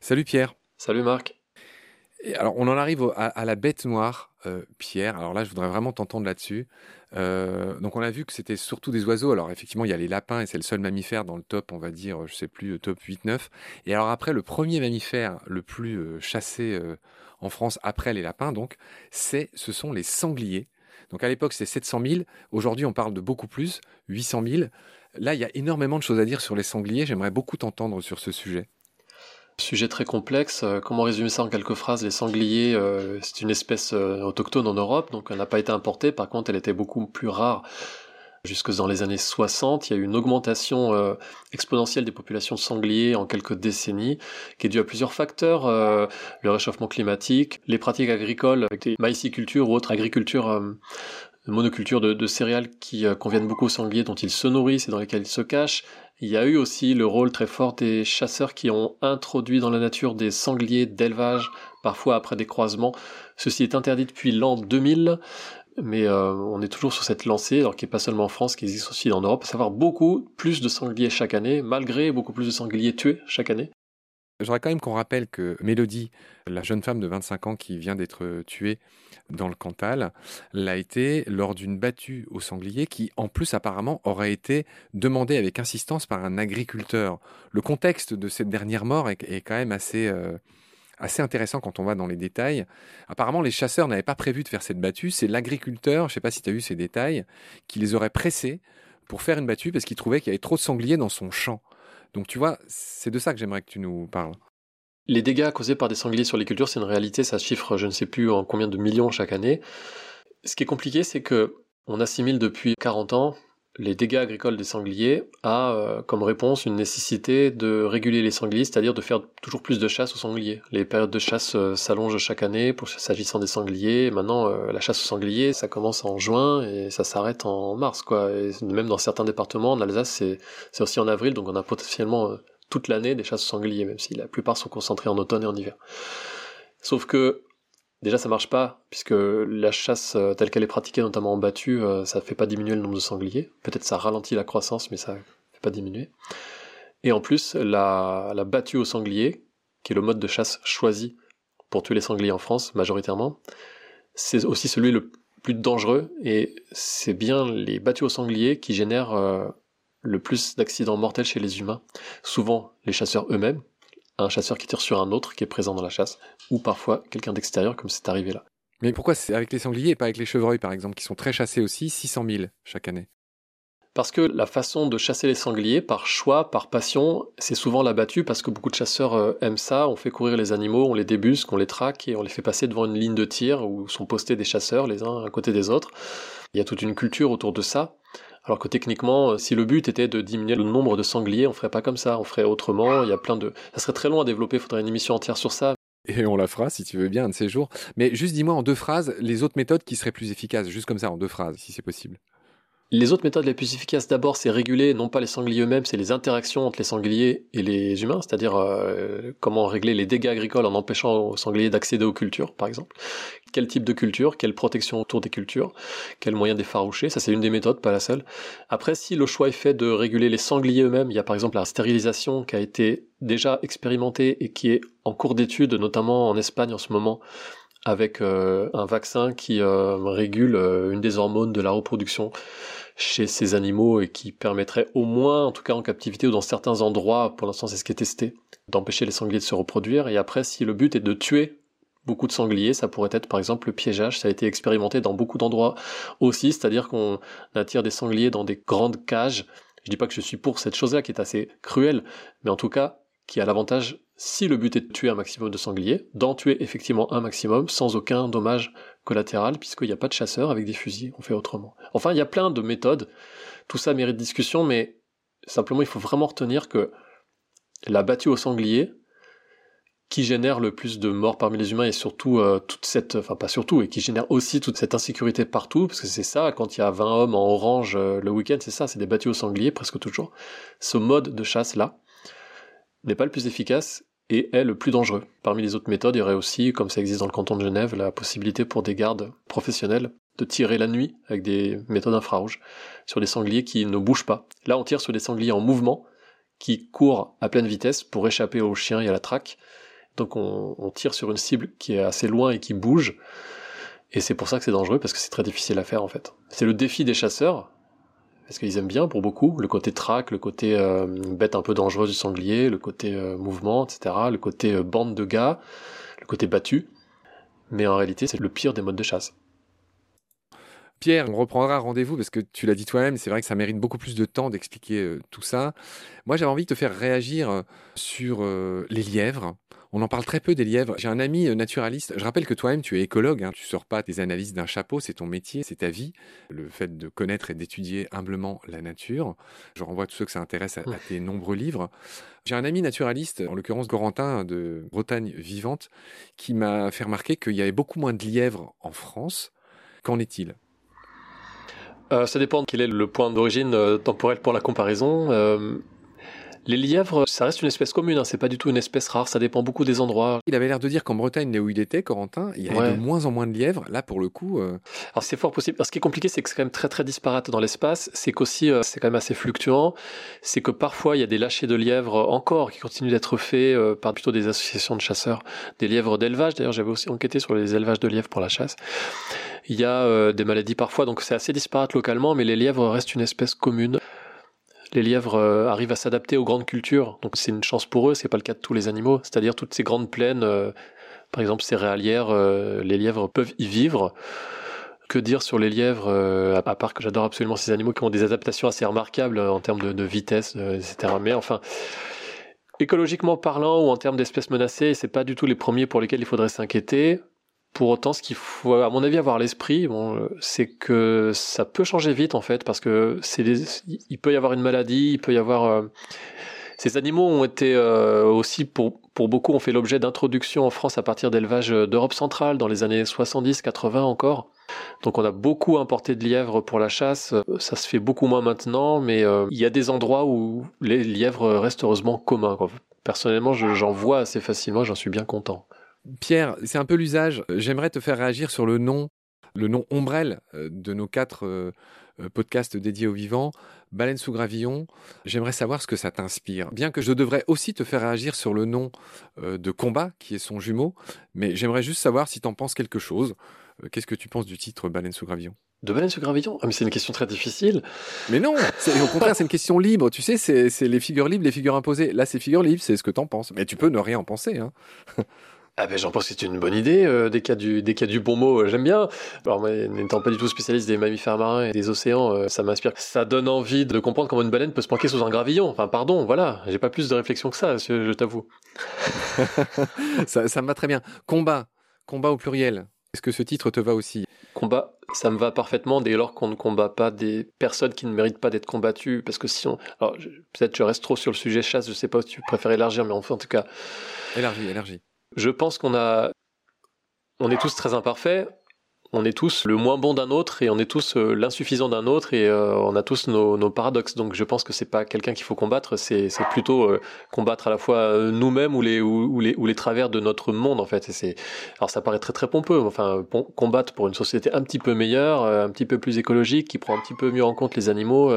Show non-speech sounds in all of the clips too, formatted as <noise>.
Salut Pierre. Salut Marc. Et alors, on en arrive au- à, à la bête noire, euh, Pierre. Alors là, je voudrais vraiment t'entendre là-dessus. Euh, donc, on a vu que c'était surtout des oiseaux. Alors, effectivement, il y a les lapins et c'est le seul mammifère dans le top, on va dire, je sais plus, euh, top 8-9. Et alors, après, le premier mammifère le plus euh, chassé en France, après les lapins, donc, c'est, ce sont les sangliers. Donc, à l'époque, c'était 700 000. Aujourd'hui, on parle de beaucoup plus, 800 000. Là, il y a énormément de choses à dire sur les sangliers. J'aimerais beaucoup t'entendre sur ce sujet. Sujet très complexe. Euh, Comment résumer ça en quelques phrases? Les sangliers, euh, c'est une espèce euh, autochtone en Europe, donc elle n'a pas été importée. Par contre, elle était beaucoup plus rare. Jusque dans les années 60, il y a eu une augmentation exponentielle des populations de sangliers en quelques décennies, qui est due à plusieurs facteurs le réchauffement climatique, les pratiques agricoles avec des maïsicultures ou autres agricultures monocultures de, de céréales qui euh, conviennent beaucoup aux sangliers, dont ils se nourrissent et dans lesquels ils se cachent. Il y a eu aussi le rôle très fort des chasseurs qui ont introduit dans la nature des sangliers d'élevage, parfois après des croisements. Ceci est interdit depuis l'an 2000, mais euh, on est toujours sur cette lancée, alors qui n'est pas seulement en France, qui existe aussi en Europe, à savoir beaucoup plus de sangliers chaque année, malgré beaucoup plus de sangliers tués chaque année. Je voudrais quand même qu'on rappelle que Mélodie, la jeune femme de 25 ans qui vient d'être tuée dans le Cantal, l'a été lors d'une battue au sanglier qui, en plus, apparemment, aurait été demandée avec insistance par un agriculteur. Le contexte de cette dernière mort est, est quand même assez, euh, assez intéressant quand on va dans les détails. Apparemment, les chasseurs n'avaient pas prévu de faire cette battue. C'est l'agriculteur, je ne sais pas si tu as eu ces détails, qui les aurait pressés pour faire une battue parce qu'il trouvait qu'il y avait trop de sangliers dans son champ. Donc tu vois, c'est de ça que j'aimerais que tu nous parles. Les dégâts causés par des sangliers sur les cultures, c'est une réalité, ça chiffre je ne sais plus en combien de millions chaque année. Ce qui est compliqué, c'est que on assimile depuis 40 ans les dégâts agricoles des sangliers à euh, comme réponse une nécessité de réguler les sangliers, c'est-à-dire de faire toujours plus de chasse aux sangliers. Les périodes de chasse euh, s'allongent chaque année pour s'agissant des sangliers. Maintenant, euh, la chasse aux sangliers, ça commence en juin et ça s'arrête en mars, quoi. Et même dans certains départements, en Alsace, c'est c'est aussi en avril, donc on a potentiellement euh, toute l'année des chasses aux sangliers, même si la plupart sont concentrées en automne et en hiver. Sauf que déjà ça marche pas, puisque la chasse euh, telle qu'elle est pratiquée, notamment en battue, euh, ça fait pas diminuer le nombre de sangliers. Peut-être ça ralentit la croissance, mais ça fait pas diminuer. Et en plus, la, la battue au sanglier, qui est le mode de chasse choisi pour tuer les sangliers en France, majoritairement, c'est aussi celui le plus dangereux, et c'est bien les battues au sanglier qui génèrent euh, le plus d'accidents mortels chez les humains. Souvent les chasseurs eux-mêmes, un chasseur qui tire sur un autre qui est présent dans la chasse, ou parfois quelqu'un d'extérieur comme c'est arrivé là. Mais pourquoi c'est avec les sangliers et pas avec les chevreuils, par exemple, qui sont très chassés aussi, 600 000 chaque année? Parce que la façon de chasser les sangliers, par choix, par passion, c'est souvent la battue, parce que beaucoup de chasseurs euh, aiment ça, on fait courir les animaux, on les débusque, on les traque, et on les fait passer devant une ligne de tir, où sont postés des chasseurs, les uns à côté des autres. Il y a toute une culture autour de ça. Alors que techniquement, euh, si le but était de diminuer le nombre de sangliers, on ferait pas comme ça, on ferait autrement. Il y a plein de, ça serait très long à développer. Il faudrait une émission entière sur ça. Et on la fera si tu veux bien un de ces jours. Mais juste dis-moi en deux phrases les autres méthodes qui seraient plus efficaces, juste comme ça en deux phrases, si c'est possible. Les autres méthodes les plus efficaces, d'abord, c'est réguler non pas les sangliers eux-mêmes, c'est les interactions entre les sangliers et les humains, c'est-à-dire euh, comment régler les dégâts agricoles en empêchant aux sangliers d'accéder aux cultures, par exemple. Quel type de culture, quelle protection autour des cultures, quel moyen d'effaroucher, ça c'est une des méthodes, pas la seule. Après, si le choix est fait de réguler les sangliers eux-mêmes, il y a par exemple la stérilisation qui a été déjà expérimentée et qui est en cours d'étude, notamment en Espagne en ce moment, avec euh, un vaccin qui euh, régule euh, une des hormones de la reproduction chez ces animaux et qui permettrait au moins, en tout cas en captivité ou dans certains endroits, pour l'instant c'est ce qui est testé, d'empêcher les sangliers de se reproduire. Et après, si le but est de tuer beaucoup de sangliers, ça pourrait être par exemple le piégeage, ça a été expérimenté dans beaucoup d'endroits aussi, c'est-à-dire qu'on attire des sangliers dans des grandes cages. Je dis pas que je suis pour cette chose-là qui est assez cruelle, mais en tout cas qui a l'avantage, si le but est de tuer un maximum de sangliers, d'en tuer effectivement un maximum sans aucun dommage collatéral, puisqu'il n'y a pas de chasseurs avec des fusils, on fait autrement. Enfin, il y a plein de méthodes, tout ça mérite discussion, mais simplement il faut vraiment retenir que la battue au sanglier, qui génère le plus de morts parmi les humains et surtout euh, toute cette, enfin pas surtout, et qui génère aussi toute cette insécurité partout, parce que c'est ça, quand il y a 20 hommes en orange euh, le week-end, c'est ça, c'est des battues au sanglier presque toujours. Ce mode de chasse-là n'est pas le plus efficace et est le plus dangereux. Parmi les autres méthodes, il y aurait aussi, comme ça existe dans le canton de Genève, la possibilité pour des gardes professionnels de tirer la nuit avec des méthodes infrarouges sur des sangliers qui ne bougent pas. Là, on tire sur des sangliers en mouvement, qui court à pleine vitesse pour échapper aux chiens et à la traque. Donc on, tire sur une cible qui est assez loin et qui bouge. Et c'est pour ça que c'est dangereux parce que c'est très difficile à faire en fait. C'est le défi des chasseurs parce qu'ils aiment bien pour beaucoup le côté traque, le côté euh, bête un peu dangereuse du sanglier, le côté euh, mouvement, etc., le côté euh, bande de gars, le côté battu. Mais en réalité, c'est le pire des modes de chasse. Pierre, on reprendra rendez-vous parce que tu l'as dit toi-même, c'est vrai que ça mérite beaucoup plus de temps d'expliquer tout ça. Moi, j'avais envie de te faire réagir sur les lièvres. On en parle très peu des lièvres. J'ai un ami naturaliste. Je rappelle que toi-même, tu es écologue. Hein. Tu sors pas tes analyses d'un chapeau. C'est ton métier, c'est ta vie. Le fait de connaître et d'étudier humblement la nature. Je renvoie tous ceux que ça intéresse à, tes nombreux livres. J'ai un ami naturaliste, en l'occurrence Gorantin de Bretagne vivante, qui m'a fait remarquer qu'il y avait beaucoup moins de lièvres en France. Qu'en est-il? Euh, ça dépend quel est le point d'origine euh, temporel pour la comparaison. Euh, les lièvres, ça reste une espèce commune, hein, c'est pas du tout une espèce rare, ça dépend beaucoup des endroits. Il avait l'air de dire qu'en Bretagne, là où il était, Corentin, il y avait de moins en moins de lièvres. Là, pour le coup. Euh, Alors c'est fort possible. Alors, ce qui est compliqué, c'est que c'est quand même très très disparate dans l'espace. C'est qu'aussi, euh, c'est quand même assez fluctuant. C'est que parfois, il y a des lâchers de lièvres encore qui continuent d'être faits euh, par plutôt des associations de chasseurs, des lièvres d'élevage. D'ailleurs, j'avais aussi enquêté sur les élevages de lièvres pour la chasse. Il y a des maladies parfois, donc c'est assez disparate localement, mais les lièvres restent une espèce commune les lièvres euh, arrivent à s'adapter aux grandes cultures. Donc c'est une chance pour eux, c'est pas le cas de tous les animaux. C'est-à-dire toutes ces grandes plaines, euh, par exemple céréalières, euh, les lièvres peuvent y vivre. Que dire sur les lièvres, à part que j'adore absolument ces animaux qui ont des adaptations assez remarquables en termes de, de vitesse, etc. Mais enfin, écologiquement parlant ou en termes d'espèces menacées, c'est pas du tout les premiers pour lesquels il faudrait s'inquiéter. Pour autant, ce qu'il faut, à mon avis, avoir l'esprit, bon, c'est que ça peut changer vite en fait, parce que c'est il peut y avoir une maladie, il peut y avoir euh, ces animaux ont été euh, aussi pour pour beaucoup ont fait l'objet d'introduction en France à partir d'élevages d'Europe centrale dans les années 70-80 encore. Donc on a beaucoup importé de lièvres pour la chasse. Ça se fait beaucoup moins maintenant, mais euh, il y a des endroits où les lièvres restent heureusement communs. Personnellement, j'en vois assez facilement, j'en suis bien content. Pierre, c'est un peu l'usage. J'aimerais te faire réagir sur le nom, le nom ombrelle euh, de nos quatre euh, euh, podcasts dédiés aux vivants, Baleine sous gravillon. J'aimerais savoir ce que ça t'inspire. Bien que je devrais aussi te faire réagir sur le nom de combat, qui est son jumeau, mais j'aimerais juste savoir si tu en penses quelque chose. Qu'est-ce que tu penses du titre Baleine sous gravillon? De baleine sous gravillon? Ah mais c'est une question très difficile. Mais non, au contraire c'est une question libre. Tu sais, c'est les figures libres, les figures imposées. Là c'est figures libres, c'est ce que tu en penses. Mais tu peux ne rien en penser. Hein. <laughs> Ah ben j'en pense que c'est une bonne idée, euh, des, cas du, des cas du bon mot, euh, j'aime bien. Alors moi, n'étant pas du tout spécialiste des mammifères marins et des océans, euh, ça m'inspire. Ça donne envie de comprendre comment une baleine peut se planquer sous un gravillon. Enfin pardon, voilà, j'ai pas plus de réflexion que ça, je, t'avoue. <laughs> ça, ça me va très bien. Combat, combat au pluriel. Est-ce que ce titre te va aussi? Combat, ça me va parfaitement dès lors qu'on ne combat pas des personnes qui ne méritent pas d'être combattues. Parce que si on. Alors, peut-être je reste trop sur le sujet chasse, je sais pas si tu préfères élargir, mais enfin, en tout cas. Élargis, élargis. Je pense qu'on a, on est tous très imparfaits. On est tous le moins bon d'un autre et on est tous euh, l'insuffisant d'un autre et euh, on a tous nos, paradoxes. Donc je pense que c'est pas quelqu'un qu'il faut combattre, c'est plutôt euh, combattre à la fois nous-mêmes ou les, travers de notre monde en fait. Alors ça paraît très très pompeux. Enfin combattre pour une société un petit peu meilleure, un petit peu plus écologique, qui prend un petit peu mieux en compte les animaux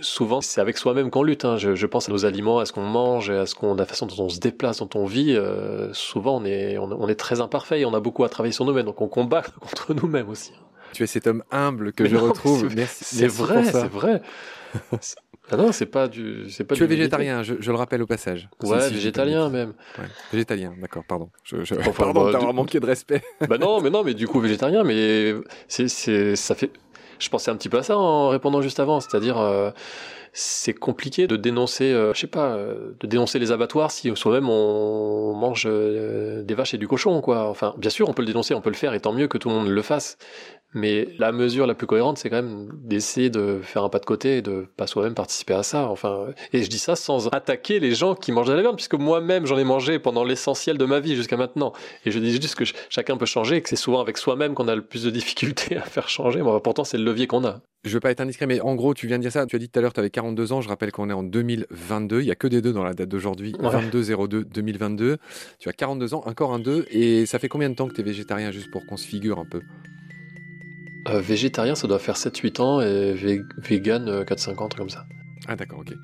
souvent c'est avec soi-même qu'on lutte. Hein. Je, pense à nos aliments, à ce qu'on mange, à ce qu'on, la façon dont on se déplace, dont on vit. Euh, souvent on est, on, est très imparfait et on a beaucoup à travailler sur nous-mêmes, donc on combat <laughs> contre nous-mêmes aussi. Tu es cet homme humble que je retrouve. C'est vrai, c'est vrai. Ah non, c'est pas du, c'est pas. Tu es végétarien, je, le rappelle au passage. Ouais, végétalien même. Ouais. Végétalien, d'accord, pardon. Je, je... pardon bah, manqué de respect. bah non, mais non, mais du coup végétarien, mais c'est, c'est, ça fait, je pensais un petit peu à ça en répondant juste avant, c'est-à-dire euh, c'est compliqué de dénoncer, euh, je sais pas, euh, de dénoncer les abattoirs si soi-même on mange des vaches et du cochon, quoi. Enfin, bien sûr, on peut le dénoncer, on peut le faire, et tant mieux que tout le monde le fasse. Mais la mesure la plus cohérente, c'est quand même d'essayer de faire un pas de côté et de pas soi-même participer à ça. Enfin, et je dis ça sans attaquer les gens qui mangent de la viande, puisque moi-même j'en ai mangé pendant l'essentiel de ma vie jusqu'à maintenant. Et je dis juste que chacun peut changer, et que c'est souvent avec soi-même qu'on a le plus de difficultés à faire changer. Bon, pourtant, c'est le levier qu'on a. Je veux pas être indiscret, mais en gros, tu viens de dire ça. Tu as dit tout à l'heure, tu avais 42 ans. Je rappelle qu'on est en 2022. Il y a que des deux dans la date d'aujourd'hui. 22 02 2022. Tu as 42 ans, encore un 2. Et ça fait combien de temps que tu es végétarien, juste pour qu'on se figure un peu? Euh, végétarien, ça doit faire 7-8 ans et vegan, 4-5 euh, ans, truc comme ça. Ah d'accord, ok.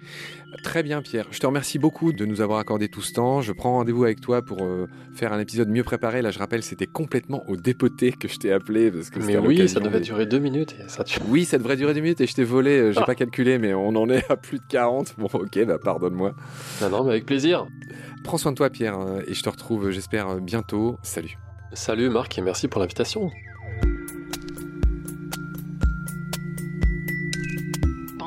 Très bien Pierre, je te remercie beaucoup de nous avoir accordé tout ce temps. Je prends rendez-vous avec toi pour euh, faire un épisode mieux préparé. Là je rappelle, c'était complètement au dépoté que je t'ai appelé. Parce que mais oui, ça devait durer deux minutes. Et ça... Oui, ça devrait durer deux minutes et je t'ai volé, euh, j'ai ah. pas calculé, mais on en est à plus de 40. Bon ok, bah pardonne-moi. Non, non, mais avec plaisir. Prends soin de toi Pierre hein, et je te retrouve j'espère bientôt. Salut. Salut Marc et merci pour l'invitation.